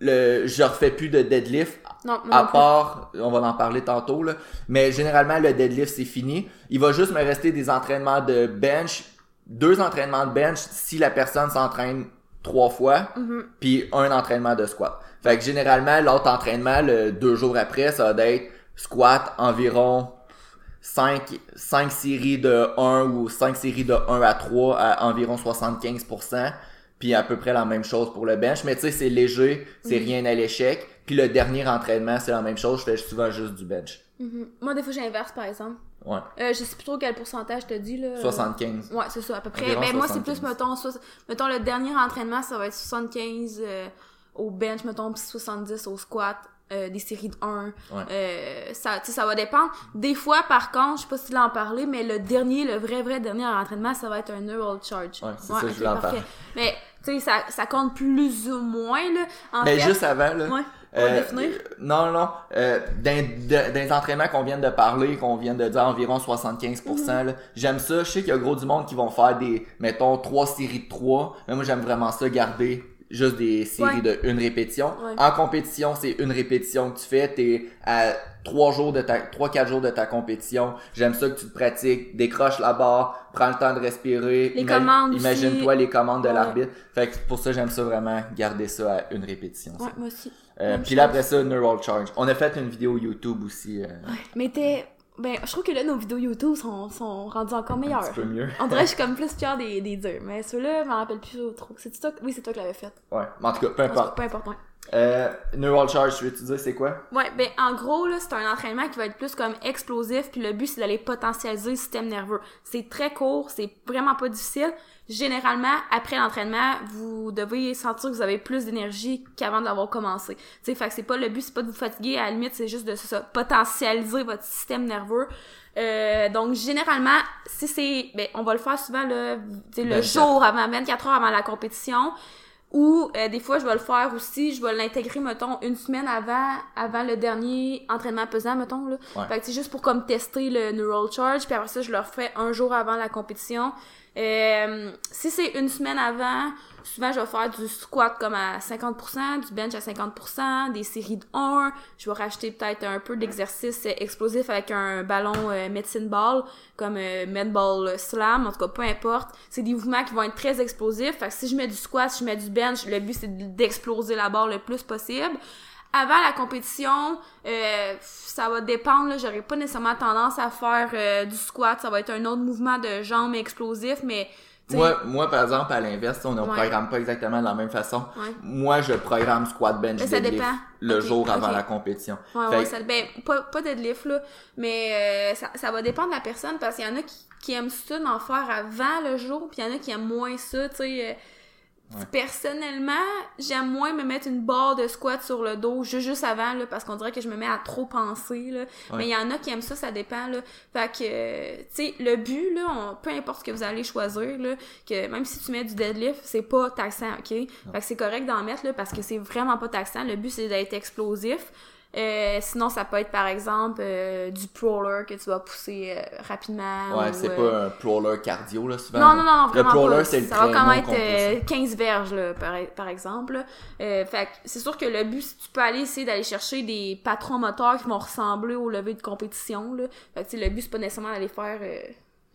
le, je refais plus de deadlift
Non,
à part, on va en parler tantôt, là, mais généralement, le deadlift, c'est fini. Il va juste me rester des entraînements de bench, deux entraînements de bench si la personne s'entraîne trois fois,
Mhm.
puis un entraînement de squat. Fait que généralement, l'autre entraînement, le deux jours après, ça va être squat environ 5, 5 séries de 1 ou 5 séries de 1 à 3 à environ 75%. Puis à peu près la même chose pour le bench. Mais tu sais, c'est léger, c'est
Mhm.
rien à l'échec. Puis le dernier entraînement, c'est la même chose. Je fais souvent juste du bench.
Mhm. Moi, des fois, j'inverse, par exemple.
Ouais.
Euh, je sais plus trop quel pourcentage t'as dit, là.
75.
Ouais, c'est ça, à peu près. Mais moi, c'est
75.
plus, mettons, mettons, le dernier entraînement, ça va être 75 euh, au bench, mettons, puis 70 au squat, euh, des séries de 1.
Ouais.
Euh, ça, ça va dépendre. Des fois, par contre, je sais pas si tu l'as en parlé, mais le dernier, le vrai, vrai dernier entraînement, ça va être un neural charge.
Ouais, c'est ça, je.
Mais, tu sais, ça, ça compte plus ou moins, là. En
Mais
fait,
juste avant, là.
Ouais. On va définir?
Non, non. Euh, dans, dans- dans les entraînements qu'on vient de parler, qu'on vient de dire environ 75%,
Mhm.
là, j'aime ça. Je sais qu'il y a gros du monde qui vont faire des, mettons, trois séries de 3. Mais moi, j'aime vraiment ça, garder juste des séries
Ouais.
de une répétition.
Ouais.
En compétition, c'est une répétition que tu fais. T'es à trois jours de ta, trois, quatre jours de ta compétition. J'aime ça que tu te pratiques, décroche la barre, prends le temps de respirer.
Les
Ima-
commandes.
Imagine-toi les commandes de
Ouais.
l'arbitre. Fait que pour ça, j'aime ça vraiment, garder ça à une répétition. ça.
Ouais, moi aussi.
Euh, puis là, après ça, Neural Charge. On a fait une vidéo YouTube aussi, euh,
Mais t'es. Ben, je trouve que là, nos vidéos YouTube sont, sont rendues encore
un
meilleures.
petit peu mieux.
Dirait que je suis comme plus fière des, des durs. Mais ceux-là, je m'en rappelle plus trop. C'est toi? Oui, c'est toi qui l'avais fait.
Ouais, mais en tout cas, peu importe.
Peu importe, ouais.
Euh, Neural Charge, tu veux-tu dire c'est quoi?
Ouais, ben en gros là, c'est un entraînement qui va être plus comme explosif, puis le but c'est d'aller potentialiser le système nerveux. C'est très court, c'est vraiment pas difficile. Généralement, après l'entraînement, vous devez sentir que vous avez plus d'énergie qu'avant d'avoir commencé. Tu fait que c'est pas le but, c'est pas de vous fatiguer, à la limite, c'est juste de ça, potentialiser votre système nerveux. Euh, donc généralement, si c'est ben on va le faire souvent le
24.
jour avant 24 heures avant la compétition. Ou euh, des fois, je vais le faire aussi, je vais l'intégrer, mettons, une semaine avant avant le dernier entraînement pesant, mettons. Là.
Ouais.
Fait que c'est juste pour comme tester le neural charge, puis après ça, je le refais un jour avant la compétition. Euh, si c'est une semaine avant, souvent je vais faire du squat comme à 50%, du bench à 50%, des séries de 1. Je vais racheter peut-être un peu d'exercice explosif avec un ballon euh, medicine ball, comme euh, med ball slam, en tout cas peu importe. C'est des mouvements qui vont être très explosifs. Fait que si je mets du squat, si je mets du bench, le but c'est d'exploser la barre le plus possible. Avant la compétition, euh, ça va dépendre. J'aurais pas nécessairement tendance à faire euh, du squat. Ça va être un autre mouvement de jambes explosif, mais
Moi, moi, par exemple, à l'inverse, on ne
Ouais.
programme pas exactement de la même façon.
Ouais.
Moi, je programme squat bench
ça
deadlift
dépend.
le jour avant la compétition.
Ouais, ça, ben, pas, pas deadlift, là, mais euh, ça, ça va dépendre de la personne, parce qu'il y en a qui, qui aiment ça d'en faire avant le jour, puis il y en a qui aiment moins ça, tu sais.
Ouais.
Personnellement, j'aime moins me mettre une barre de squat sur le dos juste, avant, là, parce qu'on dirait que je me mets à trop penser, là. Mais il y en a qui aiment ça, ça dépend, là. Fait que, euh, tu sais, le but, là, on- peu importe ce que vous allez choisir, là, que même si tu mets du deadlift, c'est pas taxant, OK? Fait que c'est correct d'en mettre, là, parce que c'est vraiment pas taxant. Le but, c'est d'être explosif. Euh, sinon, ça peut être, par exemple, euh, du crawler que tu vas pousser euh, rapidement.
Ouais,
ou,
c'est
euh,
pas un crawler cardio, là, souvent.
non, non, non,
Le
vraiment
crawler,
pas.
c'est le
Ça va quand même être
pousse.
euh, 15 verges, là, par, par exemple. Euh, fait que c'est sûr que le but, que tu peux aller essayer d'aller chercher des patrons moteurs qui vont ressembler au lever de compétition, là. Fait que, le but, c'est pas nécessairement d'aller faire, euh,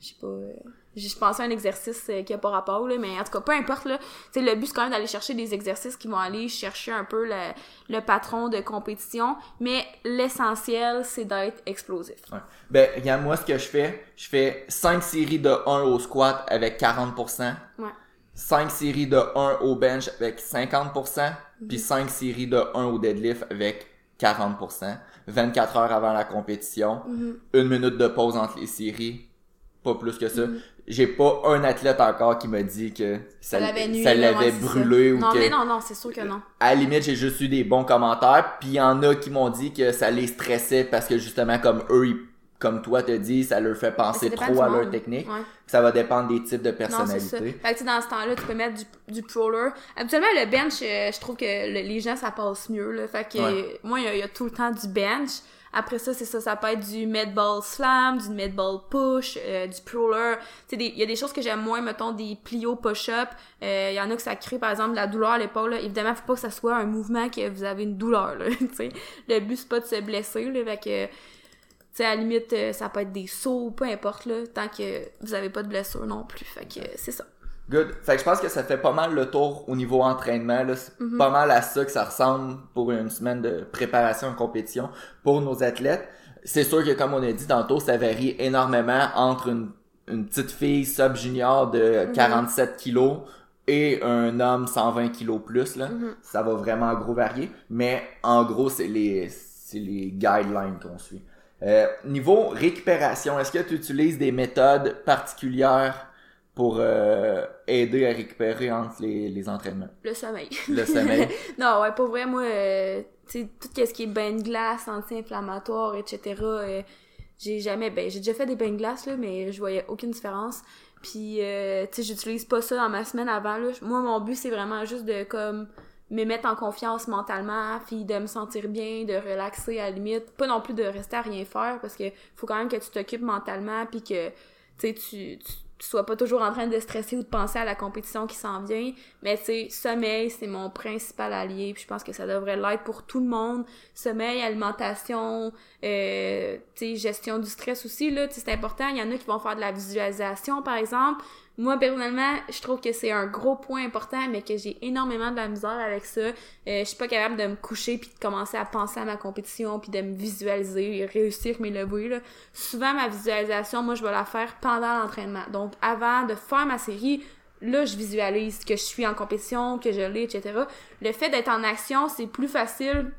je sais pas, euh, je pensais à un exercice euh, qui a pas rapport, là, mais en tout cas, peu importe, là. Tu le but, c'est quand même d'aller chercher des exercices qui vont aller chercher un peu le, le patron de compétition, mais l'essentiel, c'est d'être explosif.
Ouais. Ben, regarde, moi, ce que je fais, je fais 5 séries de 1 au squat avec 40%.
Ouais.
5 séries de 1 au bench avec 50%. Puis 5 séries de 1 au deadlift avec 40%. 24 heures avant la compétition.
Mhm.
Une minute de pause entre les séries. Pas plus que ça.
Mhm.
J'ai pas un athlète encore qui m'a dit que ça,
Ça l'avait
brûlé ou
Non,
que
mais non, non, c'est sûr que non.
à la limite, j'ai juste eu des bons commentaires, puis il y en a qui m'ont dit que ça les stressait parce que justement, comme eux, ils- comme toi te dis, ça leur fait penser trop à leur technique.
Ouais.
Ça va dépendre des types de
Non, c'est ça.
personnalités.
Fait que, dans ce temps-là, tu peux mettre du, du crawler. Habituellement, le bench, euh, je trouve que le- les gens, ça passe mieux, là. Fait que,
Ouais.
moi, il y, a- il y a tout le temps du bench. Après ça, c'est ça, ça peut être du med ball slam, du med ball push, euh, du des- il y a des choses que j'aime moins, mettons, des plio push-up. Euh, Il y en a que ça crée, par exemple, de la douleur à l'épaule. Évidemment, faut pas que ça soit un mouvement que vous avez une douleur, là. tu sais. Le but, c'est pas de se blesser, là. Fait tu sais, à la limite, euh, ça peut être des sauts, peu importe, là, tant que vous avez pas de blessure non plus. Fait que, c'est ça.
Good. Fait que je pense que ça fait pas mal le tour au niveau entraînement. là. C'est
Mhm.
pas mal à ça que ça ressemble pour une semaine de préparation en compétition pour nos athlètes. C'est sûr que, comme on a dit tantôt, ça varie énormément entre une, une petite fille sub-junior de
Mhm.
47 kilos et un homme 120 kilos plus. Là.
Mhm.
Ça va vraiment gros varier. Mais en gros, c'est les, c'est les guidelines qu'on suit. Euh, niveau récupération, est-ce que tu utilises des méthodes particulières pour euh, aider à récupérer entre les, les entraînements?
Le sommeil.
Le sommeil.
non, ouais, pour vrai, moi, euh, tu sais, tout ce qui est bain de glace, anti-inflammatoire, etc., euh, j'ai jamais, ben, j'ai déjà fait des bains de glace, là, mais je voyais aucune différence. Puis, euh, tu sais, j'utilise pas ça dans ma semaine avant, là. Moi, mon but, c'est vraiment juste de, comme, me mettre en confiance mentalement, puis de me sentir bien, de relaxer à la limite. Pas non plus de rester à rien faire, parce que faut quand même que tu t'occupes mentalement, puis que, tu sais, tu, sois pas toujours en train de stresser ou de penser à la compétition qui s'en vient. Mais tu sais, sommeil, c'est mon principal allié. Puis je pense que ça devrait l'être pour tout le monde. Sommeil, alimentation, euh, tu sais, gestion du stress aussi, là. Tu c'est important. Il y en a qui vont faire de la visualisation, par exemple. Moi, personnellement, je trouve que c'est un gros point important, mais que j'ai énormément de la misère avec ça. Euh, je suis pas capable de me coucher puis de commencer à penser à ma compétition puis de me visualiser et réussir mes levées, là. Souvent, ma visualisation, moi, je vais la faire pendant l'entraînement. Donc, avant de faire ma série, là, je visualise que je suis en compétition, que je l'ai, etc. Le fait d'être en action, c'est plus facile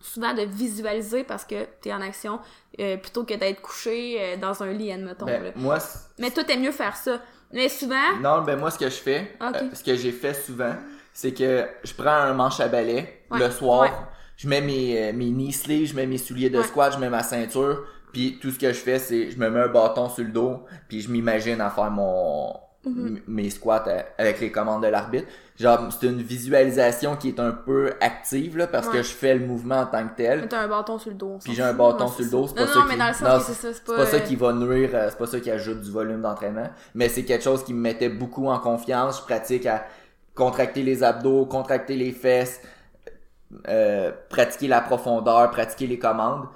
souvent de visualiser parce que t'es en action euh, plutôt que d'être couché euh, dans un lit, admettons. là.
Ben, moi, c-
Mais toi, t'aimes mieux faire ça. Mais souvent,
non, ben moi, ce que je fais,
Ok.
euh, ce que j'ai fait souvent, c'est que je prends un manche à balai
Ouais,
le soir,
ouais.
je mets mes, euh, mes knee sleeves, je mets mes souliers de
Ouais.
squat, je mets ma ceinture, puis tout ce que je fais, c'est je me mets un bâton sur le dos, puis je m'imagine à faire mon
Mhm.
m- mes squats euh, avec les commandes de l'arbitre. Genre, c'est une visualisation qui est un peu active, là, parce
Ouais.
que je fais le mouvement en tant que tel.
mais t'as un bâton sur le dos.
Puis j'ai un bâton sur le dos, c'est pas
non,
ça qui-
sens c'est c'est pas...
Ça qui va nuire, euh, c'est pas ça qui ajoute du volume d'entraînement, mais c'est quelque chose qui me mettait beaucoup en confiance. Je pratique à contracter les abdos, contracter les fesses, euh, pratiquer la profondeur, pratiquer les commandes.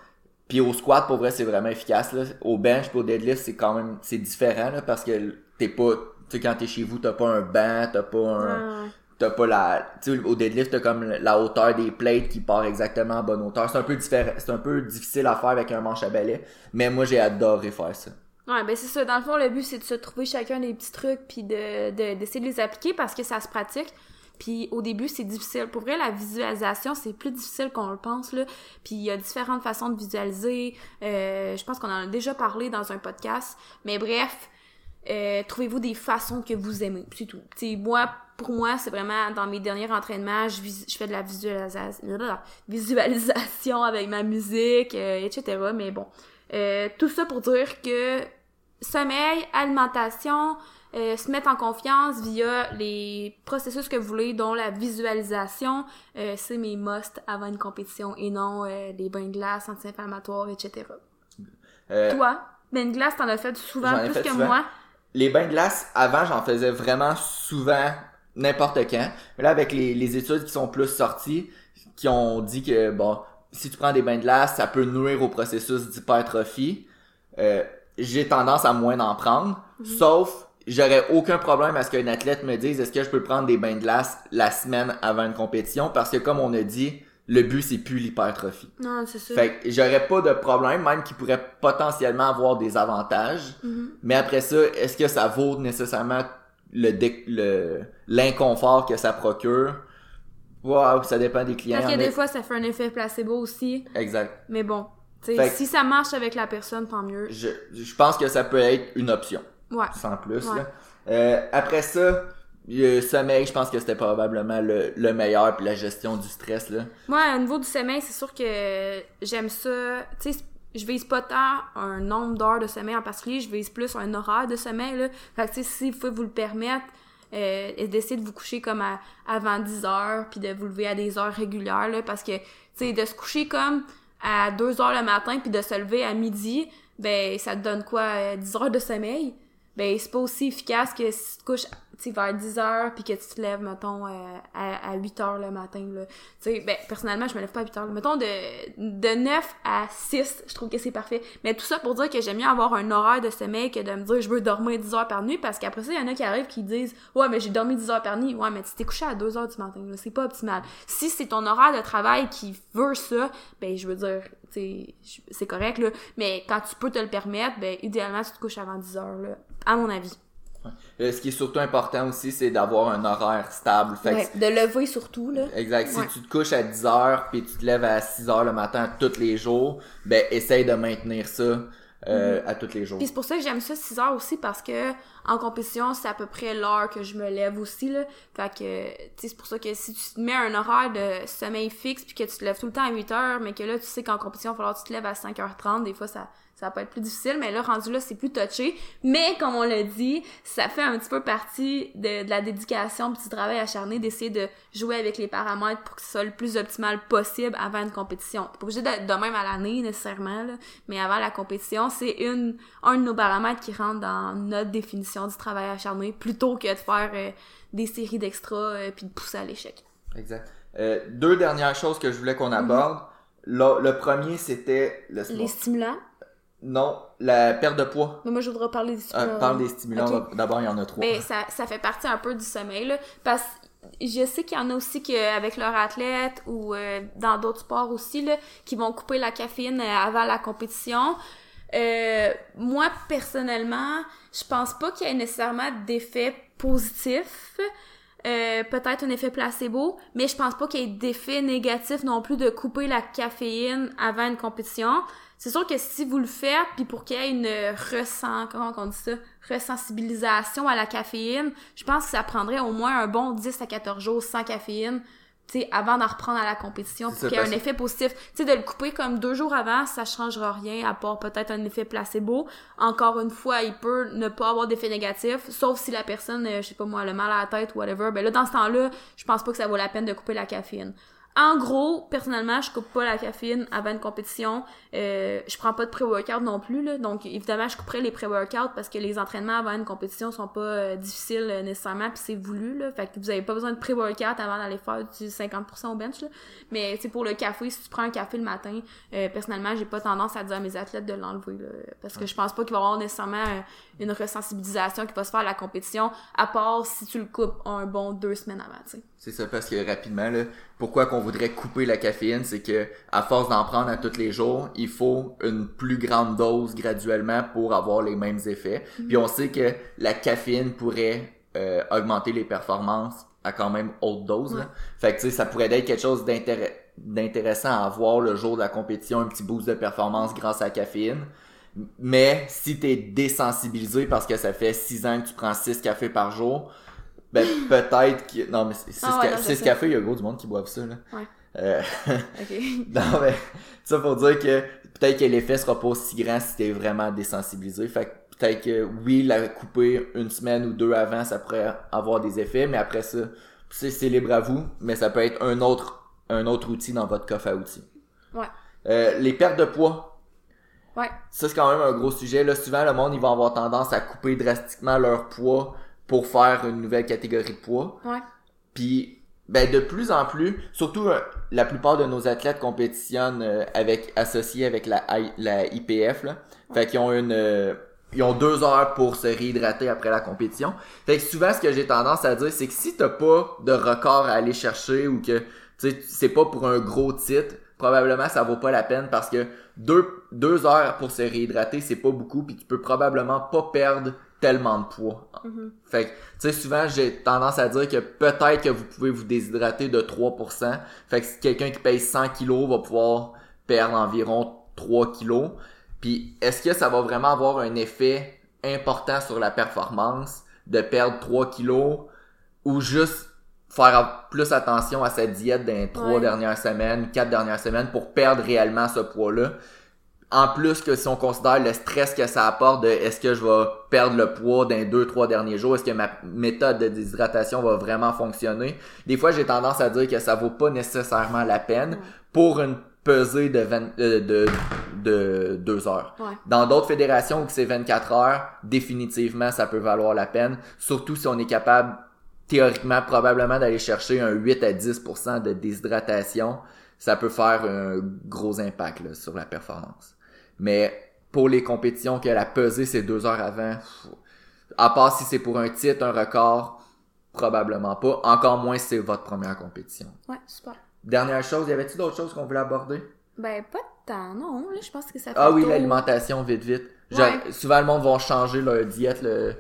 Puis au squat, pour vrai, c'est vraiment efficace. Là. Au bench, puis au deadlift, c'est quand même c'est différent là, parce que t'es pas, tu sais, quand t'es chez vous, t'as pas un banc, t'as pas un, t'as pas la tu sais au deadlift t'as comme la hauteur des plates qui part exactement à bonne hauteur c'est un peu différent c'est un peu difficile à faire avec un manche à balai mais moi j'ai adoré faire ça
Ouais, ben c'est ça. Dans le fond, le but, c'est de se trouver chacun des petits trucs puis de, de, d'essayer de les appliquer parce que ça se pratique. Puis au début, c'est difficile. Pour vrai, la visualisation, c'est plus difficile qu'on le pense, là. Puis il y a différentes façons de visualiser. Euh, je pense qu'on en a déjà parlé dans un podcast. Mais bref, euh, trouvez-vous des façons que vous aimez. C'est tout. T'sais, moi, pour moi, c'est vraiment dans mes derniers entraînements, je, vis- je fais de la visualisation, visualisation avec ma musique, euh, etc. Mais bon, Euh, tout ça pour dire que sommeil, alimentation, euh, se mettre en confiance via les processus que vous voulez, dont la visualisation, euh, c'est mes must avant une compétition et non euh, les bains de glace, anti-inflammatoires, etc.
Euh,
Toi, bains de glace, t'en as fait souvent, plus
fait
que
souvent.
moi?
Les bains de glace, avant, j'en faisais vraiment souvent, n'importe quand. Mais là, avec les, les études qui sont plus sorties, qui ont dit que, bon, si tu prends des bains de glace, ça peut nuire au processus d'hypertrophie. Euh, j'ai tendance à moins en prendre. Sauf, j'aurais aucun problème à ce qu'un athlète me dise est-ce que je peux prendre des bains de glace la semaine avant une compétition? Parce que comme on a dit, le but c'est plus l'hypertrophie.
Non, c'est ça.
Fait que j'aurais pas de problème, même qui pourrait potentiellement avoir des avantages.
Mhm.
Mais après ça, est-ce que ça vaut nécessairement le dé- le l'inconfort que ça procure? Wow, ça dépend des clients.
Parce que des fois, ça fait un effet placebo aussi.
Exact.
Mais bon,
Fait
si ça marche avec la personne, tant mieux.
Je, je pense que ça peut être une option,
Ouais.
sans plus.
Ouais.
là. Euh, après ça, le sommeil, je pense que c'était probablement le, le meilleur, puis la gestion du stress. Là.
Moi, au niveau du sommeil, c'est sûr que j'aime ça. Tu sais, je vise pas tant un nombre d'heures de sommeil en particulier, je vise plus un horaire de sommeil. Là. Fait que, tu sais, si vous vous le permettre, euh, d'essayer de vous coucher comme à- avant 10 heures, puis de vous lever à des heures régulières, là, parce que, tu sais, de se coucher comme à 2 heures le matin, puis de se lever à midi, ben, ça te donne quoi, euh, 10 heures de sommeil? Ben, c'est pas aussi efficace que si tu te couches sais, vers 10 heures, puis que tu te lèves, mettons, euh, à, à 8 heures le matin, là. Tu sais, ben, personnellement, je me lève pas à 8 heures. Mettons, de, de 9 à 6, je trouve que c'est parfait. Mais tout ça pour dire que j'aime mieux avoir un horaire de sommeil que de me dire je veux dormir 10 heures par nuit, parce qu'après ça, il y en a qui arrivent qui disent ouais, mais j'ai dormi 10 heures par nuit. Ouais, mais tu t'es couché à 2 heures du matin, là. C'est pas optimal. Si c'est ton horaire de travail qui veut ça, ben, je veux dire, tu sais, c'est correct, là. Mais quand tu peux te le permettre, ben, idéalement, tu te couches avant 10 heures, là. À mon avis.
Euh, ce qui est surtout important aussi, c'est d'avoir un horaire stable. Fait que
de lever surtout, là.
Exact. Si tu te couches à 10 heures puis tu te lèves à 6 heures le matin tous les jours, ben essaye de maintenir ça euh, à tous les jours.
Puis c'est pour ça que j'aime ça 6 heures aussi parce que en compétition, c'est à peu près l'heure que je me lève aussi là. Fait que tu sais c'est pour ça que si tu te mets un horaire de sommeil fixe puis que tu te lèves tout le temps à 8 heures mais que là tu sais qu'en compétition, il va falloir que tu te lèves à 5h30, des fois ça ça peut être plus difficile, mais là, rendu là, c'est plus touché. Mais, comme on l'a dit, ça fait un petit peu partie de, de la dédication puis du travail acharné d'essayer de jouer avec les paramètres pour que ce soit le plus optimal possible avant une compétition. T'es pas obligé d'être de même à l'année, nécessairement, là, mais avant la compétition, c'est une un de nos paramètres qui rentre dans notre définition du travail acharné, plutôt que de faire euh, des séries d'extras euh, puis de pousser à l'échec.
Exact. Euh, deux dernières choses que je voulais qu'on aborde. Le, le premier, c'était... laisse-moi-
Les stimulants.
Non, la perte de poids.
Mais moi, je voudrais parler des
Ah,
stimulants.
parle des stimulants. D'abord, il y en a trois.
Ben, ça, ça fait partie un peu du sommeil, là. Parce que je sais qu'il y en a aussi qui, avec leur athlète ou euh, dans d'autres sports aussi, là, qui vont couper la caféine euh, avant la compétition. Euh, moi, personnellement, je pense pas qu'il y ait nécessairement d'effet positif. Euh, peut-être un effet placebo, mais je pense pas qu'il y ait d'effet négatif non plus de couper la caféine avant une compétition. C'est sûr que si vous le faites, puis pour qu'il y ait une ressent, comment on dit ça, resensibilisation à la caféine, je pense que ça prendrait au moins un bon 10 à 14 jours sans caféine, tu sais, avant d'en reprendre à la compétition, pour qu'il y ait un effet positif. Tu sais, de le couper comme deux jours avant, ça changera rien, à part peut-être un effet placebo. Encore une fois, il peut ne pas avoir d'effet négatif, sauf si la personne, euh, je sais pas moi, a le mal à la tête ou whatever. Ben là, dans ce temps-là, je pense pas que ça vaut la peine de couper la caféine. En gros, personnellement, je coupe pas la caféine avant une compétition. Euh, je prends pas de pré-workout non plus, là. Donc, évidemment, je couperai les pré-workouts parce que les entraînements avant une compétition sont pas euh, difficiles euh, nécessairement, puis c'est voulu, là. Fait que vous avez pas besoin de pré-workout avant d'aller faire du 50% au bench, là. Mais, c'est pour le café, si tu prends un café le matin, euh, personnellement, j'ai pas tendance à dire à mes athlètes de l'enlever. Parce que je pense pas qu'il va y avoir nécessairement une resensibilisation qui va se faire à la compétition, à part si tu le coupes un bon deux semaines avant.
C'est ça, parce que rapidement, là, pourquoi qu'on voudrait couper la caféine, c'est que à force d'en prendre à tous les jours, il faut une plus grande dose graduellement pour avoir les mêmes effets.
Mhm.
Puis on sait que la caféine pourrait euh, augmenter les performances à quand même haute dose. là. Fait que tu sais, ça pourrait être quelque chose d'intéressant à avoir le jour de la compétition, un petit boost de performance grâce à la caféine. Mais si t'es désensibilisé parce que ça fait 6 ans que tu prends 6 cafés par jour, ben peut-être que... Non, mais 6
Ah ouais, sais.
cafés, il y a gros du monde qui boivent ça, là.
Ouais.
Euh,
Ok.
non, mais ça pour dire que peut-être que l'effet sera pas aussi grand si t'es vraiment désensibilisé. Fait que peut-être que oui, la couper une semaine ou deux avant, ça pourrait avoir des effets, mais après ça, c'est c'est libre à vous, mais ça peut être un autre un autre outil dans votre coffre à outils.
Ouais.
Euh, les pertes de poids,
Ouais.
ça c'est quand même un gros sujet. Là, souvent le monde ils vont avoir tendance à couper drastiquement leur poids pour faire une nouvelle catégorie de poids.
Ouais.
Puis ben de plus en plus, surtout euh, la plupart de nos athlètes compétitionnent euh, avec associés avec la, IPF là. Fait qu'ils ont une euh, ils ont deux heures pour se réhydrater après la compétition. Fait que souvent ce que j'ai tendance à dire c'est que si t'as pas de record à aller chercher ou que tu sais c'est pas pour un gros titre, probablement ça vaut pas la peine parce que deux, deux heures pour se réhydrater c'est pas beaucoup puis tu peux probablement pas perdre tellement de poids.
Mhm.
Fait que, tu sais, souvent, j'ai tendance à dire que peut-être que vous pouvez vous déshydrater de 3%. Fait que quelqu'un qui paye 100 kilos va pouvoir perdre environ 3 kilos. Puis, est-ce que ça va vraiment avoir un effet important sur la performance de perdre 3 kilos ou juste faire plus attention à sa diète dans les trois
Ouais.
dernières semaines, quatre dernières semaines pour perdre réellement ce poids-là? En plus que si on considère le stress que ça apporte de est-ce que je vais perdre le poids dans les deux, trois derniers jours, est-ce que ma méthode de déshydratation va vraiment fonctionner, des fois j'ai tendance à dire que ça vaut pas nécessairement la peine pour une pesée de, 20 euh, de, de deux heures.
Ouais.
Dans d'autres fédérations où c'est 24 heures, définitivement ça peut valoir la peine, surtout si on est capable théoriquement probablement d'aller chercher un 8 à 10% de déshydratation, ça peut faire un gros impact là, sur la performance. Mais pour les compétitions que la pesée c'est deux heures avant, à part si c'est pour un titre, un record, probablement pas. Encore moins si c'est votre première compétition.
Ouais, super.
Dernière chose, y avait-tu d'autres choses qu'on voulait aborder?
Ben, pas tant, non. Là, je pense que ça fait
Ah oui, l'alimentation, vite, vite. Genre,
Ouais.
Souvent, le monde va changer leur diète. Le...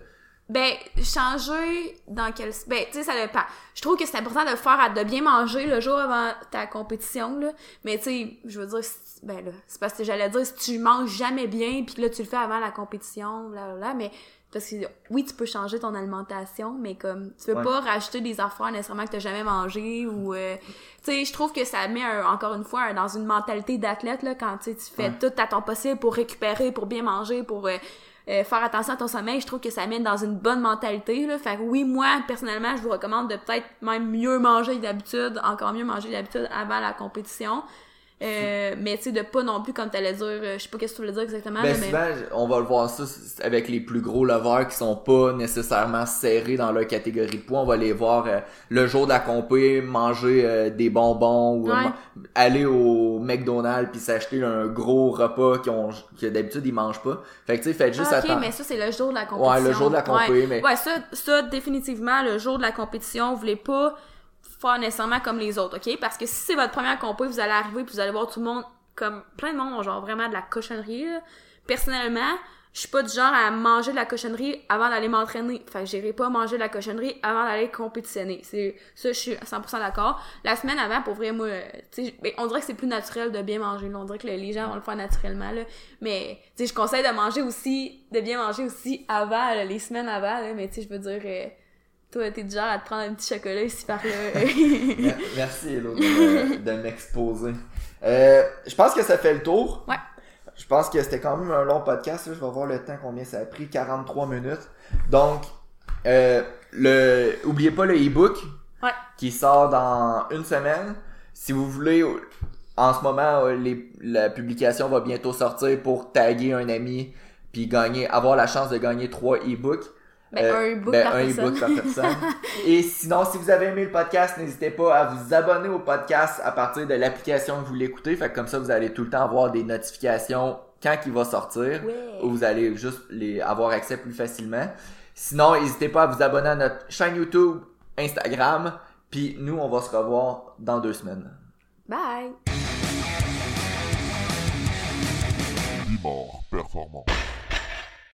Ben, changer dans quel... Ben, tu sais, ça dépend. Je trouve que c'est important de faire, à- de bien manger le jour avant ta compétition, là. Mais tu sais, je veux dire, si- ben là, c'est parce que j'allais dire, si tu manges jamais bien, puis que là, tu le fais avant la compétition, là, là, mais... Parce que oui, tu peux changer ton alimentation, mais comme tu veux
Ouais.
pas rajouter des affaires nécessairement que t'as jamais mangé ou euh, tu sais, je trouve que ça met un- encore une fois un- dans une mentalité d'athlète là quand tu sais, tu fais
Ouais.
tout à ton possible pour récupérer, pour bien manger, pour euh, euh, faire attention à ton sommeil, je trouve que ça mène dans une bonne mentalité là. Fait que oui, moi personnellement, je vous recommande de peut-être même mieux manger d'habitude, encore mieux manger d'habitude avant la compétition. Euh, mais tu sais de pas non plus comme t'allais dire, euh, je sais pas qu'est-ce que tu voulais dire exactement,
Ben
là, mais
on va le voir ça avec les plus gros leveurs qui sont pas nécessairement serrés dans leur catégorie de poids. On va les voir euh, le jour de la compé manger euh, des bonbons ou
Ouais.
aller au McDonald's puis s'acheter un gros repas qu'ils ont que d'habitude ils mangent pas. Fait que tu sais, faites juste
Ah, ok,
attendre.
mais ça, c'est le jour de la compétition.
Ouais, le jour de la compé,
ouais.
mais-
Ouais, ça, ça, définitivement, le jour de la compétition, vous voulez pas faire nécessairement comme les autres, ok? Parce que si c'est votre première compé, vous allez arriver puis vous allez voir tout le monde, comme plein de monde genre vraiment de la cochonnerie, là. Personnellement, je suis pas du genre à manger de la cochonnerie avant d'aller m'entraîner. Fait que j'irai pas manger de la cochonnerie avant d'aller compétitionner. C'est, ça, je suis à 100% d'accord. La semaine avant, pour vrai, moi, euh, ben, on dirait que c'est plus naturel de bien manger. On dirait que les gens vont le faire naturellement, là. Mais, tu je conseille de manger aussi, de bien manger aussi avant, là, les semaines avant, là. Mais, tu sais, je veux dire, euh, toi, t'es du genre à te prendre un petit chocolat ici par là.
Mer- Merci Hello de m'exposer. Euh, je pense que ça fait le tour.
Ouais.
Je pense que c'était quand même un long podcast. là. Je vais voir le temps combien ça a pris. 43 minutes. Donc, euh, le, oubliez pas le e-book
Ouais.
qui sort dans une semaine. Si vous voulez, en ce moment, euh, les- la publication va bientôt sortir pour taguer un ami puis gagner, avoir la chance de gagner trois e-books.
Ben,
Euh,
un e-book
ben,
par
un
personne.
e-book par personne. Et sinon, si vous avez aimé le podcast, n'hésitez pas à vous abonner au podcast à partir de l'application que vous l'écoutez. Fait que comme ça, vous allez tout le temps avoir des notifications quand il va sortir.
Ouais.
Ou vous allez juste les avoir accès plus facilement. Sinon, n'hésitez pas à vous abonner à notre chaîne YouTube, Instagram Puis nous, on va se revoir dans deux semaines.
Bye!
Bimor performant.